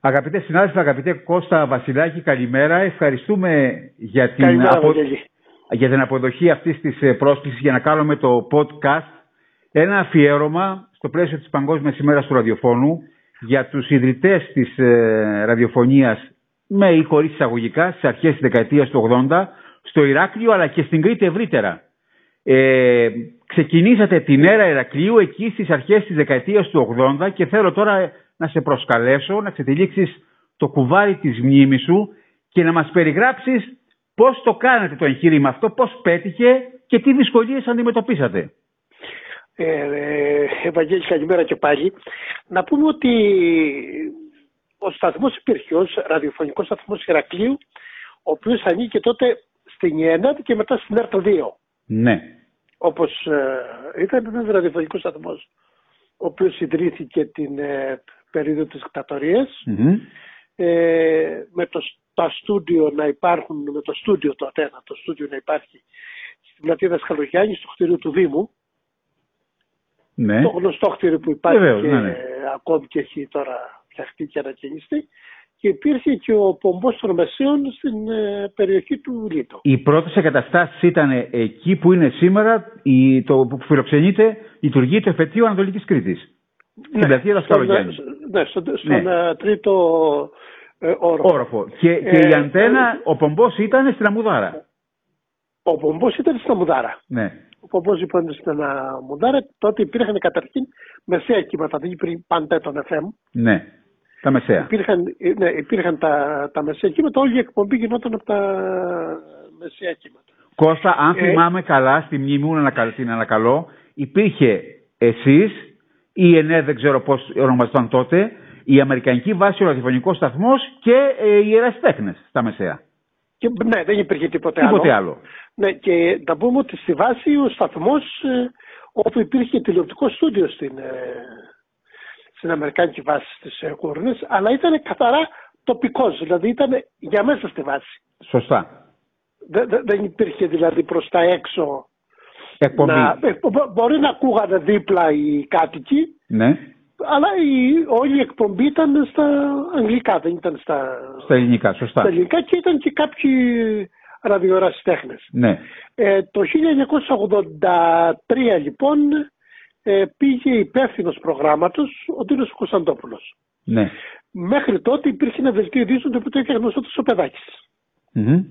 Αγαπητέ συνάδελφοι, αγαπητέ Κώστα Βασιλάκη, καλημέρα. Ευχαριστούμε για την, Καλημέρα, απο... Βαγγέλη. για την αποδοχή αυτής της ε, πρόσκλησης για να κάνουμε το podcast ένα αφιέρωμα στο πλαίσιο της Παγκόσμιας ημέρας του ραδιοφώνου για τους ιδρυτές της ε, ραδιοφωνίας με ή χωρίς εισαγωγικά στις αρχές της δεκαετίας του 80 στο Ηράκλειο αλλά και στην Κρήτη ευρύτερα. Ε, ξεκινήσατε την έρα Ηρακλείου εκεί στις αρχές της δεκαετίας του 80 και θέλω τώρα να σε προσκαλέσω να ξετυλίξεις το κουβάρι της μνήμης σου και να μας περιγράψεις πώς το κάνατε το εγχείρημα αυτό, πώς πέτυχε και τι δυσκολίες αντιμετωπίσατε. Ε, ε, Ευαγγέλη, καλημέρα και πάλι. Να πούμε ότι ο σταθμός υπήρχε ως ραδιοφωνικός σταθμός Ηρακλείου, ο οποίος ανήκε τότε στην ΕΝΑΤ και μετά στην ΕΡΤ 2. Ναι. Όπως ε, ήταν ένας ραδιοφωνικός σταθμός, ο οποίος ιδρύθηκε την ε, περίοδο της δικτατορίας, Μμμ. ε, με το, τα στούντιο να υπάρχουν, με το στούντιο το Ατένα, το στούντιο να υπάρχει στην πλατεία Δασκαλογιάννης, στο κτίριο του Δήμου, Ναι. το γνωστό κτίριο που υπάρχει Βεβαίως, και ναι, ναι. ακόμη και έχει τώρα φτιαχτεί και ανακαινιστεί και υπήρχε και ο πομπός των Μεσαίων στην ε, περιοχή του Λίτο. Οι πρώτες εγκαταστάσεις ήταν εκεί που είναι σήμερα η, το που φιλοξενείται, λειτουργεί το εφετείο Ανατολικής Κρήτης. Στην πλατεία Δασκαλογιάννη. Στον, ναι, στον, στον Ναι. ε, τρίτο ε, όροφο. Όροφο. Και, και Ε, η αντένα, ε, ο πομπός ήταν στην Αμουδάρα. Ο πομπός ήταν στην Αμουδάρα. Ναι. Ο πομπός λοιπόν ήταν στην Αμουδάρα. Τότε υπήρχαν καταρχήν μεσαία κύματα, δεν υπήρχε πάντα τον FM. Ναι. Τα μεσαία. Υπήρχαν, ε, ναι, υπήρχαν τα, τα μεσαία κύματα, όλη η εκπομπή γινόταν από τα μεσαία κύματα. Κώστα, αν Ε, θυμάμαι καλά, στη μνήμη μου να ανακα- την ανακαλώ, υπήρχε εσείς, η ΕΝΕ δεν ξέρω πώς ονομαζόταν τότε, η Αμερικανική Βάση ο Ραδιοφωνικός Σταθμός και ε, οι Ερασιτέχνες στα μεσαία. Και, ναι, δεν υπήρχε τίποτε, Τίποτε άλλο. άλλο. Ναι, και να πούμε ότι στη βάση ο σταθμός ε, όπου υπήρχε τηλεοπτικό στούντιο στην, ε, στην Αμερικάνικη βάση στις ε, Κούρνες, αλλά ήταν καθαρά τοπικός, δηλαδή ήταν για μέσα στη βάση. Σωστά. Δεν, δεν- δεν υπήρχε δηλαδή προς τα έξω Εκπομπή. να, ε, μπο- μπορεί να ακούγανε δίπλα οι κάτοικοι, Ναι. αλλά η, όλη η εκπομπή ήταν στα αγγλικά, δεν ήταν στα, Στα ελληνικά. Σωστά. στα ελληνικά και ήταν και κάποιοι ραδιορασιτέχνες. Ναι. Ε, το 1983 λοιπόν ε, πήγε υπεύθυνος προγράμματος ο Τίνος Κωνσταντόπουλος. Ναι. Μέχρι τότε υπήρχε ένα δελτίο ειδήσεων το οποίο το είχε γνωστό τους Σοπεδάκης. Μμμ.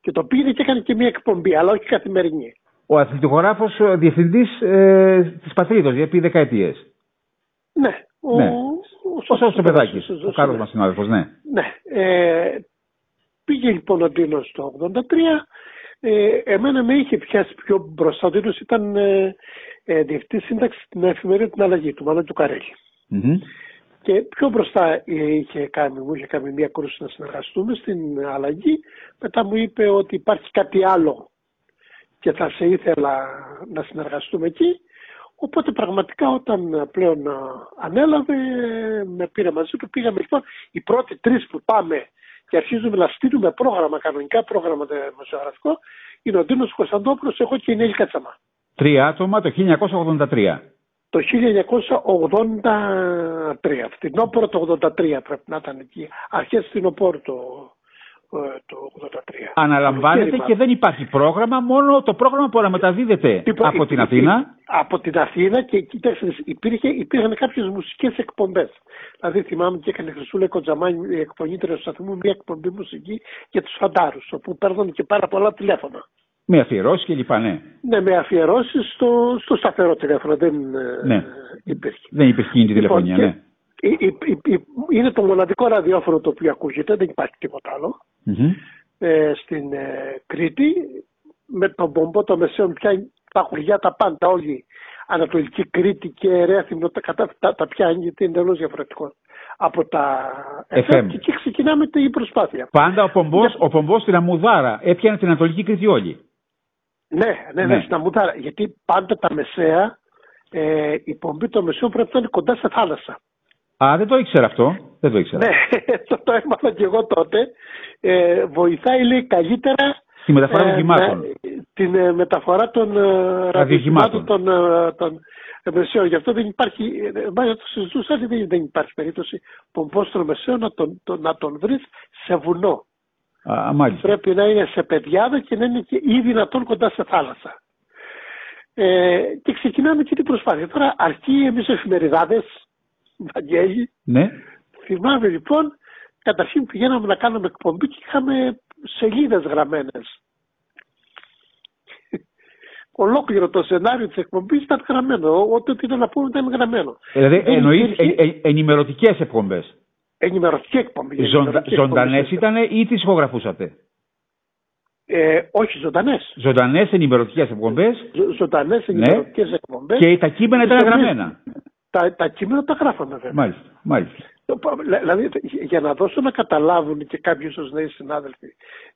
Και το πήγε και έκανε και μια εκπομπή, αλλά όχι καθημερινή. Ο αθλητικογράφος ε, διευθυντής ε, της Πατρίδος για επί δεκαετίες. Ναι. Ο, Ναι. Ο Σώσος Παιδάκης, ο- ο Κάρλος μας συνάδελφος, ναι. Ναι. Ε, πήγε λοιπόν ο Τίνος το 83. Ε, εμένα με είχε πιάσει πιο μπροστά. Ο Τίνος ήταν ε, ε, διευθυντής σύνταξης στην εφημερίδα την αλλαγή του, μάλλον του Καρέλη. Μμμ. Και πιο μπροστά ε, είχε κάνει, μου είχε κάνει μια κρούση να συνεργαστούμε στην αλλαγή. Μετά μου είπε ότι υπάρχει κάτι άλλο και θα σε ήθελα να συνεργαστούμε εκεί. Οπότε πραγματικά όταν πλέον α, ανέλαβε με πήρε μαζί του. Πήγαμε λοιπόν οι πρώτοι τρεις που πάμε και αρχίζουμε να στείλουμε πρόγραμμα, κανονικά πρόγραμμα δημοσιογραφικό είναι ο Ντίνος Κωνσταντόπουλος, εγώ και η Νέλη Κατσαμά. Τρία άτομα το 1983. Το 1983, φθινόπωρο το 83 πρέπει να ήταν εκεί, αρχές φθινοπόρου το, ε, το 83. Αναλαμβάνεται Καλοκαίρι, και δεν υπάρχει πρόγραμμα, μόνο το πρόγραμμα που αναμεταδίδεται Υπά- από την υπά- Αθήνα. Από την Αθήνα και κοιτάξτε, υπήρχε, υπήρχαν κάποιες μουσικές εκπομπές. Δηλαδή θυμάμαι και έκανε η Χρυσούλα Κοντζαμάνη, η εκπονήτρια του σταθμού, μια εκπομπή μουσική για τους φαντάρους, όπου παίρνουν και πάρα πολλά τηλέφωνα. Με αφιερώσεις και λοιπά, ναι. Ναι, με αφιερώσεις στο, στο σταθερό τηλέφωνο, δεν ε, Ναι. υπήρχε. Δεν υπήρχε κινητή Λοιπόν, τηλεφωνία, και- ναι. η- η- η- η- είναι το μοναδικό ραδιόφωνο το οποίο ακούγεται, δεν υπάρχει τίποτα άλλο. Μμμ. ε, στην ε, Κρήτη με τον πομπό των μεσαίων πιάνει τα χωριά τα πάντα όλοι Ανατολική Κρήτη και Ρέθυμνο τα, κατά, τα, τα πιάνει γιατί είναι εντελώς διαφορετικό από τα FM. FM και εκεί ξεκινάμε την προσπάθεια. Πάντα ο πομπός, ο πομπός στην Αμουδάρα έπιανε την Ανατολική Κρήτη όλη. Ναι, ναι, ναι, Ναι. στην Αμμούδαρα, γιατί πάντα τα μεσαία ε, η πομπή των μεσαίων πρέπει να είναι κοντά στη θάλασσα. Α, δεν το ήξερα αυτό. Δεν το ήξερα. Ναι, το, το έμαθα και εγώ τότε. Ε, βοηθάει λέει καλύτερα Στη μεταφορά ε, των θυμάτων. με- την ε, μεταφορά των ε, ραδιοχημάτων Ραδιοχημάτων. των, ε, των μεσαίο. Γι' αυτό δεν υπάρχει, μάλιστα το συζητούσα, δεν, δεν υπάρχει περίπτωση πομπόστρο μεσαίο να τον, το, να τον βρεις σε βουνό. Α, μάλιστα. Πρέπει να είναι σε πεδιάδα και να είναι και ή δυνατόν κοντά σε θάλασσα. Ε, και ξεκινάμε και την προσπάθεια. Τώρα αρχή εμείς εφημεριδάδες, Βαγγέλη. Ναι. Θυμάμαι λοιπόν, καταρχήν πηγαίναμε να κάνουμε εκπομπή και είχαμε σελίδες γραμμένες. Ολόκληρο το σενάριο της εκπομπής ήταν γραμμένο. Ό,τι ήταν να πούμε ήταν γραμμένο. Δηλαδή εννοείς υπήρχε... ε, ενημερωτικές εκπομπές; Ενημερωτική εκπομπή. Ζωντα, Ζωντανές ήταν ή τις ηχογραφούσατε; Ε, όχι, ζωντανές. Ζωντανές ενημερωτικές εκπομπές. Ζωντανές ενημερωτικές ναι. εκπομπές. Και τα κείμενα ήταν γραμμένα. Τα, τα κείμενα τα γράφαμε βέβαια. Μάλιστα. μάλιστα. Δηλαδή, για να δώσω να καταλάβουν και κάποιοι ω νέοι συνάδελφοι,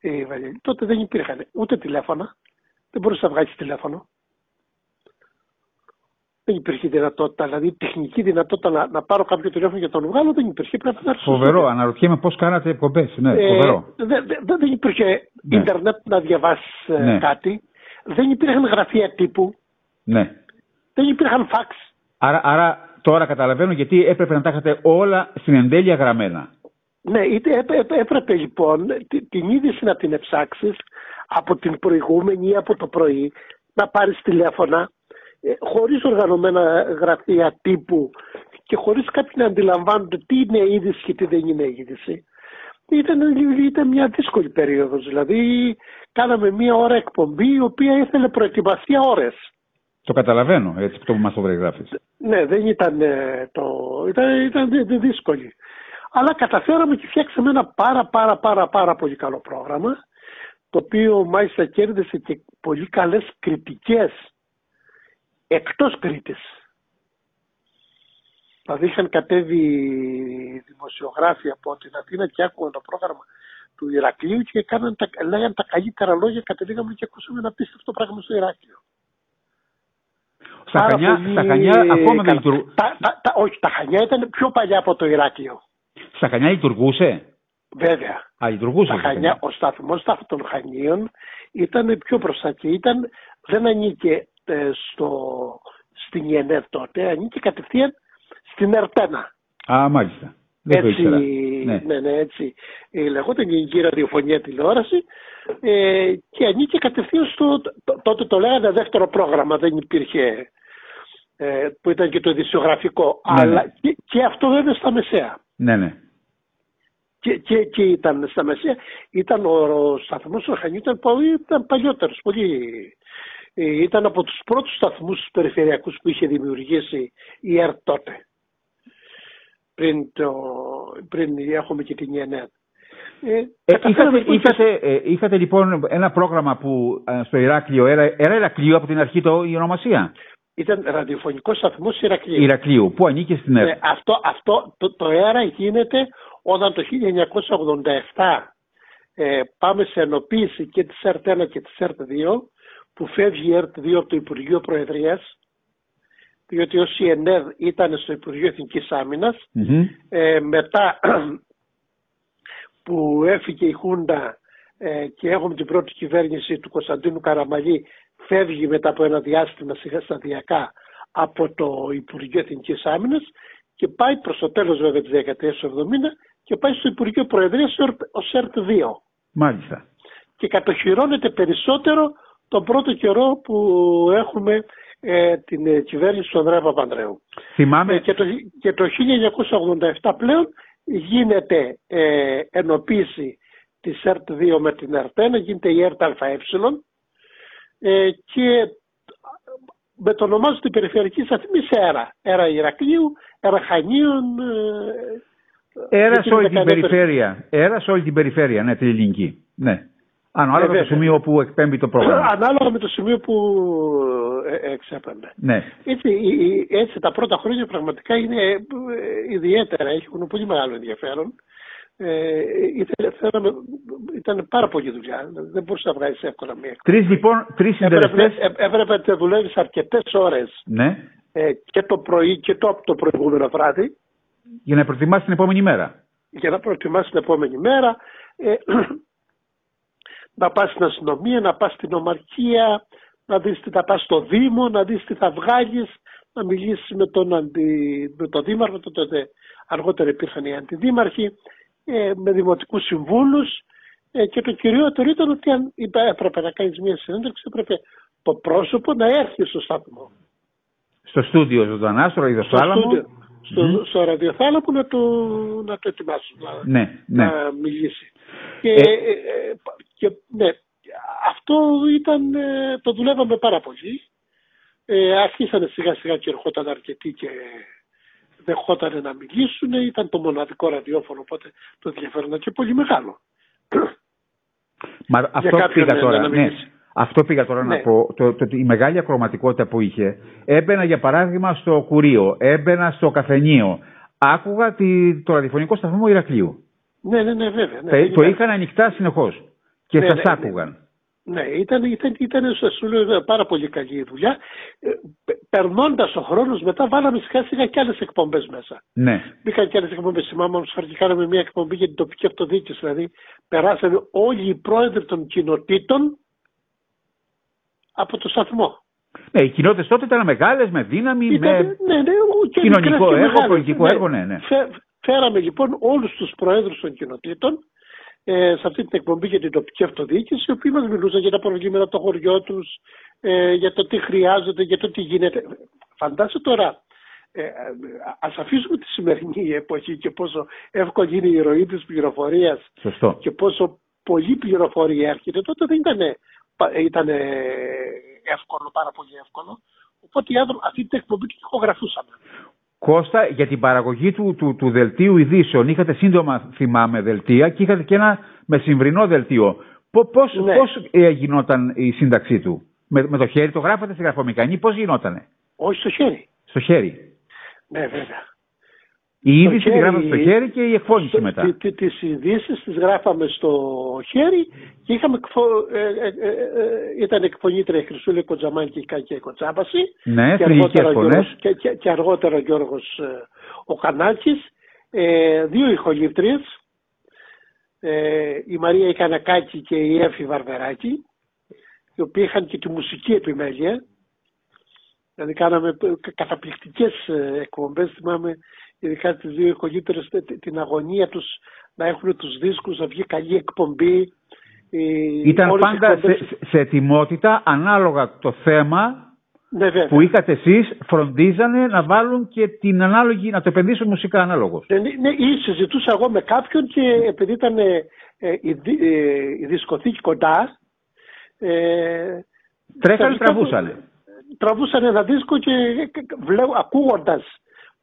ε, τότε δεν υπήρχαν ούτε τηλέφωνα, δεν μπορούσες να βγάλεις τηλέφωνο. Δεν υπήρχε δυνατότητα, δηλαδή τεχνική δυνατότητα να, να πάρω κάποιο τηλέφωνο για τον βγάλω, δεν υπήρχε. Πρέπει να Φοβερό, αναρωτιέμαι πώς κάνατε εκπομπές. Ναι, ε, φοβερό. Δεν δε, δε, υπήρχε ναι. ίντερνετ να διαβάσεις ε, ναι. κάτι. Δεν υπήρχαν γραφεία τύπου. Ναι. Δεν υπήρχαν φαξ. Άρα, άρα τώρα καταλαβαίνω γιατί έπρεπε να τα είχατε όλα στην εντέλεια γραμμένα. Ναι, έπρεπε λοιπόν την είδηση να την εψάξει από την προηγούμενη ή από το πρωί, να πάρεις τηλέφωνα, ε, χωρίς οργανωμένα γραφεία τύπου και χωρίς κάποιοι να αντιλαμβάνονται τι είναι είδηση και τι δεν είναι είδηση. Ήταν, ήταν μια δύσκολη περίοδος, δηλαδή κάναμε μια ώρα εκπομπή η οποία ήθελε προετοιμασία ώρες. Το καταλαβαίνω έτσι που το μας το περιγράφεις. Ναι, δεν ήταν, ε, το, ήταν, ήταν δύσκολη. Αλλά καταφέραμε και φτιάξαμε ένα πάρα πάρα πάρα πάρα πολύ καλό πρόγραμμα το οποίο μάλιστα κέρδισε και πολύ καλές κριτικές εκτός Κρήτης. Δηλαδή είχαν κατέβει δημοσιογράφοι από την Αθήνα και άκουγαν το πρόγραμμα του Ηρακλείου και κάναν τα, λέγαν τα καλύτερα λόγια, κατεβήκαμε και ακούσαμε ένα πίστευτο πράγμα στο Ηράκλειο. Στα Χανιά, πολύ... στα Χανιά ακόμα δεν λειτουργούσε. Όχι, τα Χανιά ήταν πιο παλιά από το Ηράκλειο. Στα Χανιά λειτουργούσε; Βέβαια. Α, λειτουργούσε. Χανιά, ο σταθμός των Χανίων ήταν πιο μπροστά και ήταν, δεν ανήκε ε, στο, στην ΙΕΝΕΔ τότε, ανήκε κατευθείαν στην Ερτένα. Α, μάλιστα. Δεν έτσι, ναι. ναι, ναι, έτσι ε, λεγόταν η Ελληνική Ραδιοφωνία Τηλεόραση ε, και ανήκε κατευθείαν στο, τότε το λέγανε δεύτερο πρόγραμμα, δεν υπήρχε, ε, που ήταν και το ειδησιογραφικό, ναι, αλλά ναι. Και, και, αυτό βέβαια στα μεσαία. Ναι, ναι και, και, και ήταν στα μεσαία. Ήταν ο, ο σταθμός του Χανιού ήταν, πολύ, ήταν παλιότερος, πολύ, ε, ήταν από τους πρώτους σταθμούς περιφερειακούς που είχε δημιουργήσει η ΕΡΤ τότε. Πριν, το, πριν έχουμε και την ΙΕΝΕΤ. Ε, ε, είχατε, είχατε, ε, είχατε, λοιπόν ένα πρόγραμμα που ε, στο Ηράκλειο, era, era Ηρακλείο από την αρχή το, η ονομασία; Ήταν ραδιοφωνικός σταθμός Ηρακλείου. Ηρακλείου, που ανήκε στην ΕΡΤ. αυτό, αυτό το, το ΕΡΑ γίνεται όταν το 1987 ε, πάμε σε ενοποίηση και της ΕΡΤ1 και της ΕΡΤ2 που φεύγει η ΕΡΤ2 από το Υπουργείο Προεδρίας διότι ο ΣΥΕΝΕΔ ήταν στο Υπουργείο Εθνικής ε, μετά που έφυγε η Χούντα ε, και έχουμε την πρώτη κυβέρνηση του Κωνσταντίνου Καραμαλή φεύγει μετά από ένα διάστημα σιγά σταδιακά από το Υπουργείο Εθνικής Άμυνας και πάει προς το τέλος βέβαια της δεκαετίας του 70 και πάει στο Υπουργείο Προεδρίας ως ΕΡΤ2. Μάλιστα. Και κατοχυρώνεται περισσότερο τον πρώτο καιρό που έχουμε ε, την ε, κυβέρνηση του Ανδρέα Παπανδρέου. Θυμάμαι. Ε, και, το, και το 1987 πλέον γίνεται ε, ενοποίηση της ΕΡΤ2 με την ΕΡΤ1, γίνεται η ΕΡΤΑΕ ε, και μετονομάζεται η περιφερειακή σταθμή σε ΕΡΑ. ΕΡΑ Ηρακλείου, ΕΡΑ Χανίων, ε, Έρας σε όλη την περιφέρεια. Έρας σε όλη την περιφέρεια, ναι, την ελληνική. Ναι. Ανάλογα με το σημείο που εκπέμπει το πρόγραμμα. Ανάλογα με το σημείο που ε, εξέπεμπε. Ναι. Έτσι, έτσι τα πρώτα χρόνια πραγματικά είναι ε, ιδιαίτερα, έχουν πολύ μεγάλο ενδιαφέρον. Ε, ήταν πάρα πολύ δουλειά. Δεν μπορούσε να βγάλεις εύκολα μία. Τρεις λοιπόν, τρεις συντελεστές. Έπρεπε να δουλεύεις αρκετές ώρες. Ναι. Ε, και το πρωί και το, το προηγούμενο βράδυ. Για να προετοιμάσεις την επόμενη μέρα. Για να προετοιμάσεις την επόμενη μέρα. Ε, να πας στην αστυνομία, να πας στην ομαρχία, να δεις τι θα πας στο Δήμο, να δεις τι θα βγάλεις, να μιλήσεις με τον, αντι, με τον δήμαρχο, τότε αργότερα υπήρχαν οι αντιδήμαρχοι, ε, με δημοτικούς συμβούλους ε, και το κυριότερο ήταν ότι αν έπρεπε να κάνεις μια συνέντευξη έπρεπε το πρόσωπο να έρθει στο σταθμό. Στο στούντιο ζωντανά, στο ραδιοθάλαμο. Στο, mm. στο ραδιοθάλαμο να το, να το ετοιμάσουν, να, ναι, ναι. να μιλήσει. Και, ε, ε, και ναι, αυτό ήταν, το δουλεύαμε πάρα πολύ. Ε, αρχίσανε σιγά σιγά και ερχόταν αρκετοί και δεχόταν να μιλήσουν. Ήταν το μοναδικό ραδιόφωνο, οπότε το ενδιαφέρον και πολύ μεγάλο. Μα αυτό πήγα τώρα, ναι. Αυτό πήγα τώρα να ναι. πω. Το, το, η μεγάλη ακροματικότητα που είχε. Έμπαινα για παράδειγμα στο κουρίο, έμπαινα στο καφενείο. Άκουγα τη, το ραδιοφωνικό σταθμό Ηρακλείου. Ναι, ναι, ναι, βέβαια. Ναι, το είχαν ανοιχτά συνεχώς. Και ναι, σας ναι, ναι, άκουγαν. Ναι, ήταν, ήταν, ήταν σου λέω, πάρα πολύ καλή η δουλειά. Ε, Περνώντας ο χρόνος, μετά βάλαμε σιγά σιγά και άλλες εκπομπές μέσα. Ναι. Μπήκαν και άλλες εκπομπές. Θυμάμαι όμως ότι κάναμε μια εκπομπή για την τοπική αυτοδιοίκηση. Δηλαδή, περάσανε όλοι οι πρόεδροι των κοινοτήτων από το σταθμό. Ναι, οι κοινότητες τότε ήταν μεγάλες, με δύναμη, ήταν, με ναι, ναι, και κοινωνικό έργο, πολιτικό έργο. Ναι, ναι. Φέραμε λοιπόν όλους τους προέδρου των κοινοτήτων ε, σε αυτή την εκπομπή για την τοπική αυτοδιοίκηση, οι οποίοι μας μιλούσαν για τα προβλήματα των χωριών τους, ε, για το τι χρειάζονται, για το τι γίνεται. Φαντάζομαι τώρα, ε, ας αφήσουμε τη σημερινή εποχή και πόσο εύκολη είναι η ροή της πληροφορίας και πόσο πολλή πληροφορία έρχεται, τότε δεν ήταν, ήταν εύκολο, πάρα πολύ εύκολο. Οπότε οι άνθρωποι αυτή την εκπομπή την ηχογραφούσαμε. Κώστα, για την παραγωγή του, του, του δελτίου ειδήσεων είχατε σύντομα, θυμάμαι, δελτία και είχατε και ένα μεσημβρινό δελτίο. Πώς, ναι. πώς ε, γινόταν η σύνταξή του, με, με το χέρι, το γράφατε στη γραφομηχανή, πώς γινότανε; Όχι στο χέρι. Στο χέρι. Ναι, βέβαια. Η είδηση τη γράφαμε στο χέρι και η εκφώνηση μετά. Τι τις ειδήσεις τις γράφαμε στο χέρι και είχαμε, ε, ε, ε, ε, ήταν εκφωνήτρια η Χρυσούλη Κοντζαμάνη και η Κάκια Κοτσάμπαση. Ναι, και αργότερα, Γιώργος, και, και, και αργότερα ο Γιώργος ε, ο Κανάκης. Ε, δύο ηχολήπτριες. Ε, η Μαρία Ικανακάκη και η Εύη Βαρβεράκη οι οποίοι είχαν και τη μουσική επιμέλεια. Δηλαδή κάναμε καταπληκτικές εκπομπές. Θυμάμαι ειδικά τι δύο οικογένειε, την αγωνία τους να έχουν τους δίσκους, να βγει καλή εκπομπή. Ήταν πάντα σε, σε ετοιμότητα ανάλογα το θέμα ναι, που είχατε εσείς φροντίζανε να βάλουν και την ανάλογη, να το επενδύσουν μουσικά ανάλογος. Ναι, ναι, ή συζητούσα εγώ με κάποιον και επειδή ήταν ε, η, ε, η δισκοθήκη κοντά ε, Τρέχανε, τραβούσανε. Τραβούσαν ένα δίσκο και βλέπω, ακούγοντας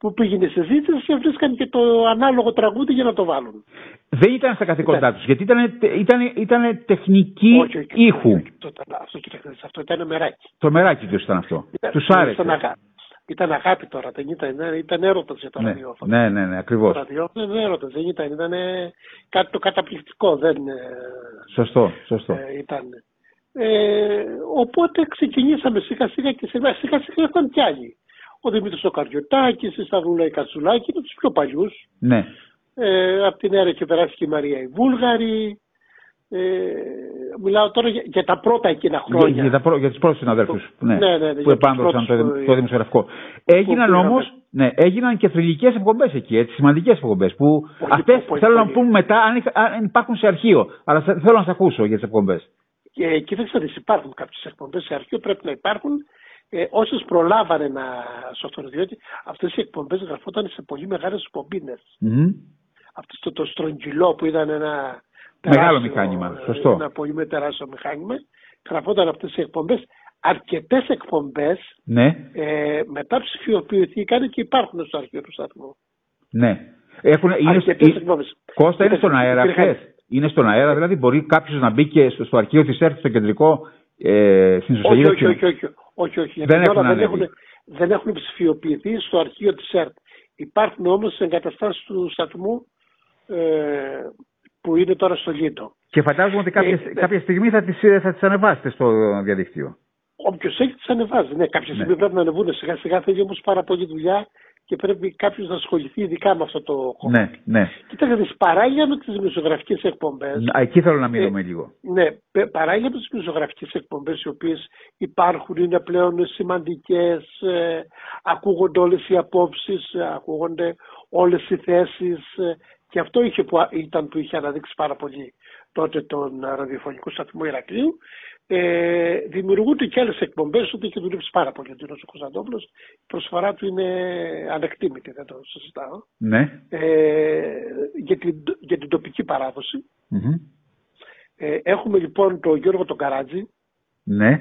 που πήγαινε σε συζήτηση και βρίσκαν και το ανάλογο τραγούδι για να το βάλουν. Δεν ήταν στα καθηκόντά τους, γιατί ήταν, ήταν, ήταν τεχνική όχι, όχι, ήχου. Όχι, αυτό, αυτό ήταν μεράκι. Το μεράκι τους ήταν αυτό. Τους άρεσε. Ήταν αγάπη. Ήταν αγάπη τώρα, δεν ήταν, ήταν έρωτας για το ναι, ραδιόφωνο. Ναι, ναι, ναι, ακριβώς. Το ραδιόφωνο δεν έρωτας, δεν ήταν, ήταν κάτι το καταπληκτικό. Δεν, σωστό, σωστό. Ε, ήταν. Ε, οπότε ξεκινήσαμε σιγά σιγά και σιγά σιγά, σιγά ήρθαν κι άλλοι ο Δημήτρης ο Καριωτάκης, η Σταυρούλα η Κατσουλάκη, είναι τους πιο παλιούς. Ναι. Ε, από την αίρα και περάσει η Μαρία η Βούλγαρη. Ε, μιλάω τώρα για, για, τα πρώτα εκείνα χρόνια. Για, για, τα προ, για τους πρώτους συναδέλφους ναι, ναι, ναι, που επάνδρωσαν το, το, το δημοσιογραφικό. Έγιναν όμως, ναι, έγιναν και θρηλυκές εκπομπές εκεί, έτσι, σημαντικές εκπομπές που πολύ, αυτές πολύ, θέλω πολύ. να πούμε μετά αν, αν, υπάρχουν σε αρχείο, αλλά θέλω να σας ακούσω για τις εκπομπές. Και κοίταξε να υπάρχουν κάποιες εκπομπές σε αρχείο, πρέπει να υπάρχουν ε, όσε προλάβανε να σωθούν, διότι αυτές οι εκπομπές γραφόταν σε πολύ μεγάλες πομπίνε. Mm-hmm. Αυτό το, το στρογγυλό που ήταν ένα. Μεγάλο μηχάνημα, σωστό. Ένα πολύ τεράστιο μηχάνημα. Γραφόταν αυτές οι εκπομπές. Αρκετές εκπομπές ναι. ε, μετά ψηφιοποιηθήκαν και υπάρχουν στο αρχείο του σταθμού. Ναι. Έχουν, είναι, Αρκετές εκπομπές. Κώστα είναι στον αέρα αυτέ. Είναι στον αέρα, δηλαδή μπορεί κάποιος να μπει και στο, στο αρχείο της ΕΡΤ, στο κεντρικό, ε, στην όχι, όχι, όχι, όχι, όχι, όχι. Δεν, έχουν, δεν, έχουν, δεν έχουν ψηφιοποιηθεί στο αρχείο της ΕΡΤ. Υπάρχουν όμως εγκαταστάσεις του σταθμού ε, που είναι τώρα στο Λίτο. Και φαντάζομαι ότι κάποια, ε, ναι. κάποια στιγμή θα τις, θα τις ανεβάσετε στο διαδίκτυο. Όποιος έχει τις ανεβάζει. Ναι, κάποια στιγμή ναι. πρέπει να ανεβούν σιγά σιγά θέλει όμως πάρα πολύ δουλειά και πρέπει κάποιος να ασχοληθεί ειδικά με αυτό το κόμμα. Ναι, ναι. Κοιτάξτε, παράλληλα με τις δημοσιογραφικές εκπομπές. Εκεί θέλω να μείνουμε ε, λίγο. Ναι, παράλληλα με τις δημοσιογραφικές εκπομπές, οι οποίες υπάρχουν, είναι πλέον σημαντικές, ε, ακούγονται όλες οι απόψεις, ακούγονται όλες οι θέσεις. Ε, και αυτό είχε που, ήταν που είχε αναδείξει πάρα πολύ τότε τον ραδιοφωνικό σταθμό Ηρακλείου ε, δημιουργούνται και άλλες εκπομπές, ότι έχει δουλέψει πάρα πολύ ο Τίνο Κωνσταντόπουλος. Η προσφορά του είναι ανεκτήμητη, δεν το συζητάω. Ναι. Ε, για, την, για την τοπική Ε, έχουμε λοιπόν τον Γιώργο τον Καράτζη. Ναι.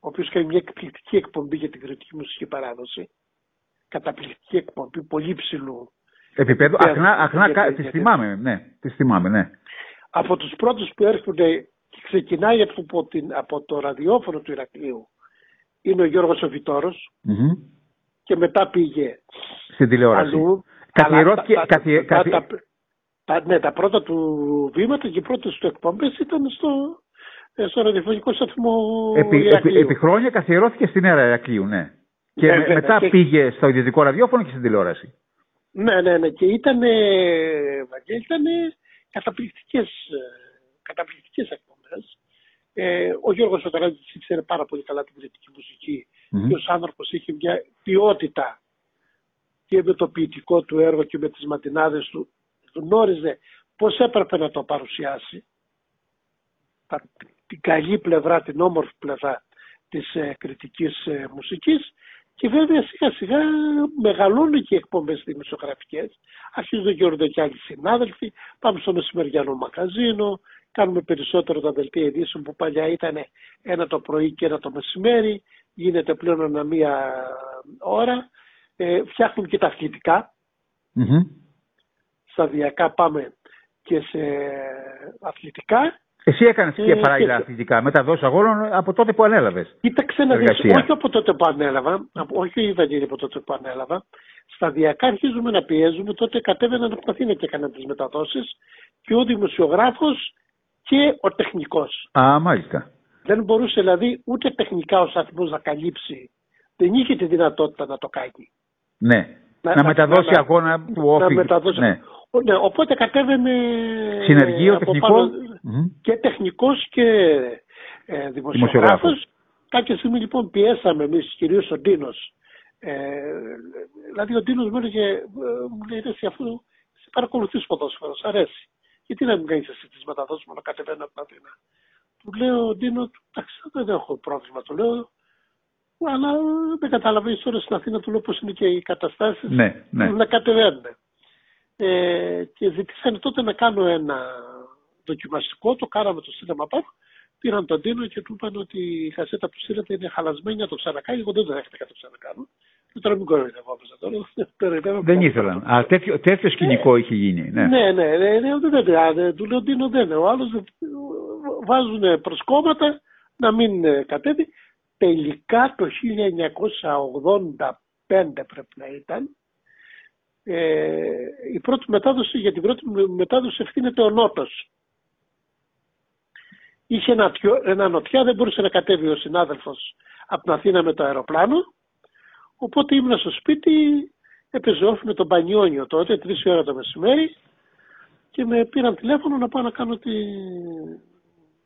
Ο οποίος κάνει μια εκπληκτική εκπομπή για την κριτική μουσική παράδοση. Καταπληκτική εκπομπή, πολύ ψηλού. Επίπεδο, αχνά, αχνά, τη θυμάμαι, ναι, τη θυμάμαι, ναι. Από τους πρώτους που έρχονται και ξεκινάει από, την, από το ραδιόφωνο του Ηρακλείου είναι ο Γιώργος Οβιτόρος και μετά πήγε στην τηλεόραση. Αλλού, Καθιερώθηκε... τα, τα, ναι, τα πρώτα του βήματα και οι πρώτες του εκπομπές ήταν στο, ε, στο ραδιοφωνικό σταθμό επί, επί, επί, χρόνια καθιερώθηκε στην αίρα Ηρακλείου, ναι. Και ναι, ναι, μετά πήγε στο ιδιωτικό ραδιόφωνο και στην τηλεόραση. Ναι, ναι, ναι. Και ήταν, ήταν καταπληκτικές, ε, καταπληκτικές εκπομπές. Ε, ο Γιώργος Σωταράτης ήξερε πάρα πολύ καλά την κριτική μουσική mm-hmm. και ο άνθρωπος είχε μια ποιότητα και με το ποιητικό του έργο και με τις ματινάδες του γνώριζε πώς έπρεπε να το παρουσιάσει την καλή πλευρά, την όμορφη πλευρά της ε, κριτικής ε, μουσικής και βέβαια σιγά σιγά μεγαλώνουν και οι εκπομπές δημοσιογραφικές. Αρχίζουν να γίνονται και άλλοι συνάδελφοι, πάμε στο μεσημεριανό μαγαζίνο, Κάνουμε περισσότερο τα δελτία ειδήσεων που παλιά ήταν ένα το πρωί και ένα το μεσημέρι. Γίνεται πλέον ένα μία ώρα. Ε, φτιάχνουμε και τα αθλητικά. Mm-hmm. Σταδιακά πάμε και σε αθλητικά. Εσύ έκανες και ε, παράλληλα αθλητικά, μεταδόσει αγώνων από τότε που ανέλαβες. Κοίταξε να δεις, όχι από τότε που ανέλαβα, όχι η Βαγγέλη από τότε που ανέλαβα. Σταδιακά αρχίζουμε να πιέζουμε. Τότε κατέβαιναν από Αθήνα και έκαναν τις μεταδόσεις και ο δημοσιογράφος και ο τεχνικός. Α, μάλιστα. Δεν μπορούσε δηλαδή ούτε τεχνικά ο σταθμός να καλύψει. Δεν είχε τη δυνατότητα να το κάνει. Ναι. Να, να μεταδώσει να, αγώνα του όφη. μεταδώσει. Ναι. Ναι. οπότε κατέβαινε Συνεργείο, τεχνικό. και τεχνικός και ε, δημοσιογράφος. Κάποια στιγμή λοιπόν πιέσαμε εμείς κυρίως ο Ντίνος. Ε, δηλαδή ο Ντίνος μου έλεγε, ε, μου λέει, αφού σε παρακολουθείς ποδόσφαιρος, αρέσει γιατί να μην κάνεις εσύ τις μεταδόσεις μόνο κατεβαίνω από την Αθήνα. Του λέω, Ντίνο, εντάξει, δεν έχω πρόβλημα, του λέω. Αλλά δεν καταλαβαίνει τώρα στην Αθήνα του λέω πώς είναι και οι καταστάσεις ναι, ναι. να κατεβαίνουν. Ε, και ζητήσανε τότε να κάνω ένα δοκιμαστικό, το κάναμε το Cinema Park, πήραν τον Τίνο και του είπαν ότι η κασέτα που στείλετε είναι χαλασμένη να το ξανακάνει. Εγώ δεν το δέχτηκα να το ξανακάνω. Τώρα μην κοροϊδευόμαστε τώρα. Δεν ήθελαν. Α, τέτοιο, τέτοιο σκηνικό είχε γίνει. Ναι, ναι, ναι. ναι, ναι δεν, δεν, του λέω Ντίνο δεν είναι. Ο άλλος βάζουν προσκόμματα να μην ε, κατέβει. Τελικά το 1985 πρέπει να ήταν. Ε, η πρώτη μετάδοση, για την πρώτη μετάδοση ευθύνεται ο Νότος. Είχε ένα, ένα νοτιά, δεν μπορούσε να κατέβει ο συνάδελφος από την Αθήνα με το αεροπλάνο. Οπότε ήμουν στο σπίτι, έπαιζε όφη με τον Πανιόνιο τότε, τρεις ώρα το μεσημέρι και με πήραν τηλέφωνο να πάω να κάνω τη...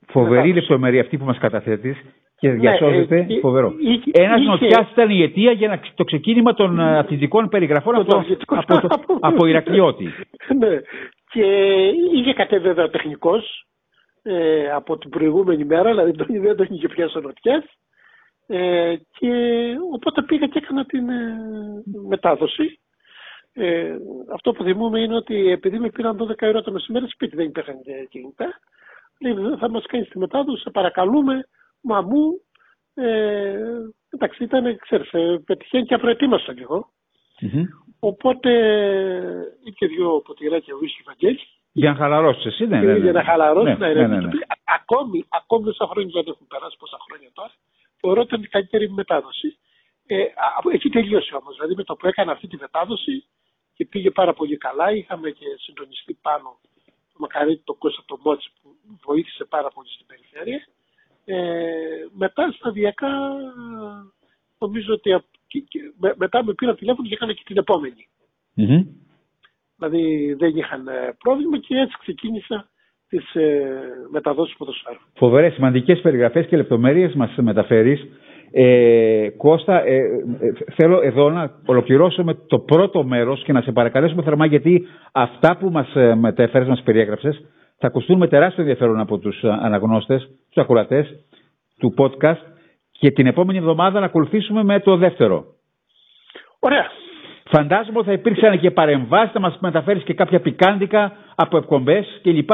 Φοβερή λεπτομέρεια αυτή που μας καταθέτεις και ναι, διασώζεται, ναι, φοβερό. Ένας είχε... νοτιάς ήταν η αιτία για το ξεκίνημα των ε, αθλητικών περιγραφών από, από, από, από Ηρακλειώτη. ναι. Και είχε κατέβει βέβαια τεχνικός ε, από την προηγούμενη μέρα, δηλαδή δεν τον είχε πιάσει ο νοτιάς ε, και οπότε πήγα και έκανα την ε, μετάδοση. Ε, αυτό που θυμούμαι είναι ότι επειδή με πήραν 12 ώρα το μεσημέρι σπίτι δεν υπήρχαν και κινητά, λέει θα μας κάνεις τη μετάδοση, σε παρακαλούμε, μα μου, ε, εντάξει ήταν, ξέρεις, ε, πετυχαίνει και απροετοίμαστο κι εγώ. Mm-hmm. Οπότε είχε δύο ποτηράκια βρίσκει Βαγγέλης. Για να χαλαρώσεις εσύ, ναι, ναι, ναι. Για να χαλαρώσει, ναι, ναι, ναι, ναι, ναι. Ακόμη, ακόμη όσα χρόνια δεν έχουν περάσει, πόσα χρόνια τώρα, θεωρώ ότι ήταν η καλύτερη μετάδοση. Ε, έχει τελειώσει όμως, δηλαδή με το που έκανα αυτή τη μετάδοση και πήγε πάρα πολύ καλά, είχαμε και συντονιστεί πάνω το μακαρίτι το Κώστα το Μότς που βοήθησε πάρα πολύ στην περιφέρεια. Ε, μετά σταδιακά νομίζω ότι και, και με, μετά με πήρα τηλέφωνο και έκανα και την επομενη Δηλαδή δεν είχαν ε, πρόβλημα και έτσι ξεκίνησα τις ε, μεταδόσεις ποδοσφαίρου. Φοβερές, σημαντικές περιγραφές και λεπτομέρειες μας μεταφέρεις. Ε, Κώστα, ε, ε, θέλω εδώ να ολοκληρώσουμε το πρώτο μέρος και να σε παρακαλέσουμε θερμά γιατί αυτά που μας ε, μετέφερες, μας περιέγραψες θα ακουστούν με τεράστιο ενδιαφέρον από τους αναγνώστες, τους ακουρατές του podcast και την επόμενη εβδομάδα να ακολουθήσουμε με το δεύτερο. Ωραία. Φαντάζομαι ότι θα υπήρξαν και παρεμβάσεις, θα μας μεταφέρεις και κάποια πικάντικα από εκπομπές κλπ.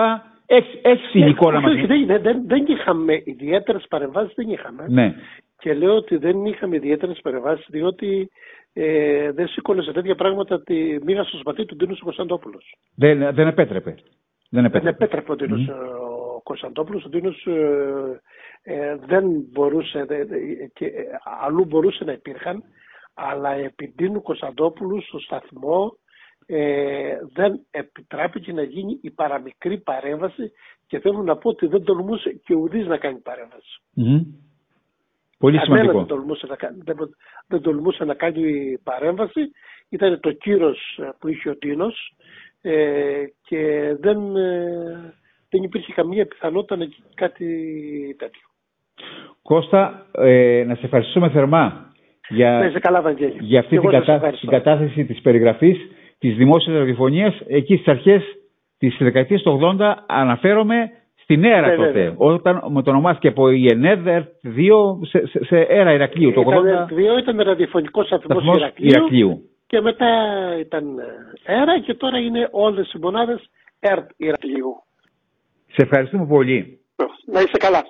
Έχεις έχεις υλικό να μας δεν, δεν, δεν είχαμε ιδιαίτερες παρεμβάσεις, δεν είχαμε. Ναι. Και λέω ότι δεν είχαμε ιδιαίτερες παρεμβάσεις, διότι ε, δεν σήκωνε σε τέτοια πράγματα τη μοίρα στο σπαθί του Ντίνου Κωνσταντόπουλος. Δεν, δεν επέτρεπε. Δεν επέτρεπε, δεν επέτρεπε ο Ντίνος mm. Κωνσταντόπουλος. Ο Ντίνος ε, ε, δεν μπορούσε, και, ε, αλλού μπορούσε να υπήρχαν, αλλά επί Ντίνου Κωνσταντόπουλου στο σταθμό ε, δεν επιτράπηκε να γίνει η παραμικρή παρέμβαση και θέλω να πω ότι δεν τολμούσε και ουδής να κάνει παρέμβαση. Mm. Πολύ σημαντικό. Δεν τολμούσε, να, δεν, δεν τολμούσε να κάνει παρέμβαση. Ήταν το κύρος που είχε ο Τίνος ε, και δεν, ε, δεν υπήρχε καμία πιθανότητα να γίνει κάτι τέτοιο. Κώστα, ε, να σε ευχαριστούμε θερμά για, καλά, για αυτή την, κατά, την κατάθεση της περιγραφής της δημόσιας ραδιοφωνίας εκεί στις αρχές της δεκαετίας του 80 αναφέρομαι στην ΕΡΑ ναι, τότε, ναι. όταν με το ονομάστηκε από η ΕΝΕΔ 2 σε, σε, σε ΕΡΑ Ηρακλείου. Το 80... 2 ήταν ραδιοφωνικός σταθμό Ηρακλείου, Ηρακλείου, και μετά ήταν ΕΡΑ και τώρα είναι όλες οι μονάδες ΕΡΤ Ηρακλείου. Σε ευχαριστούμε πολύ. Να είσαι καλά.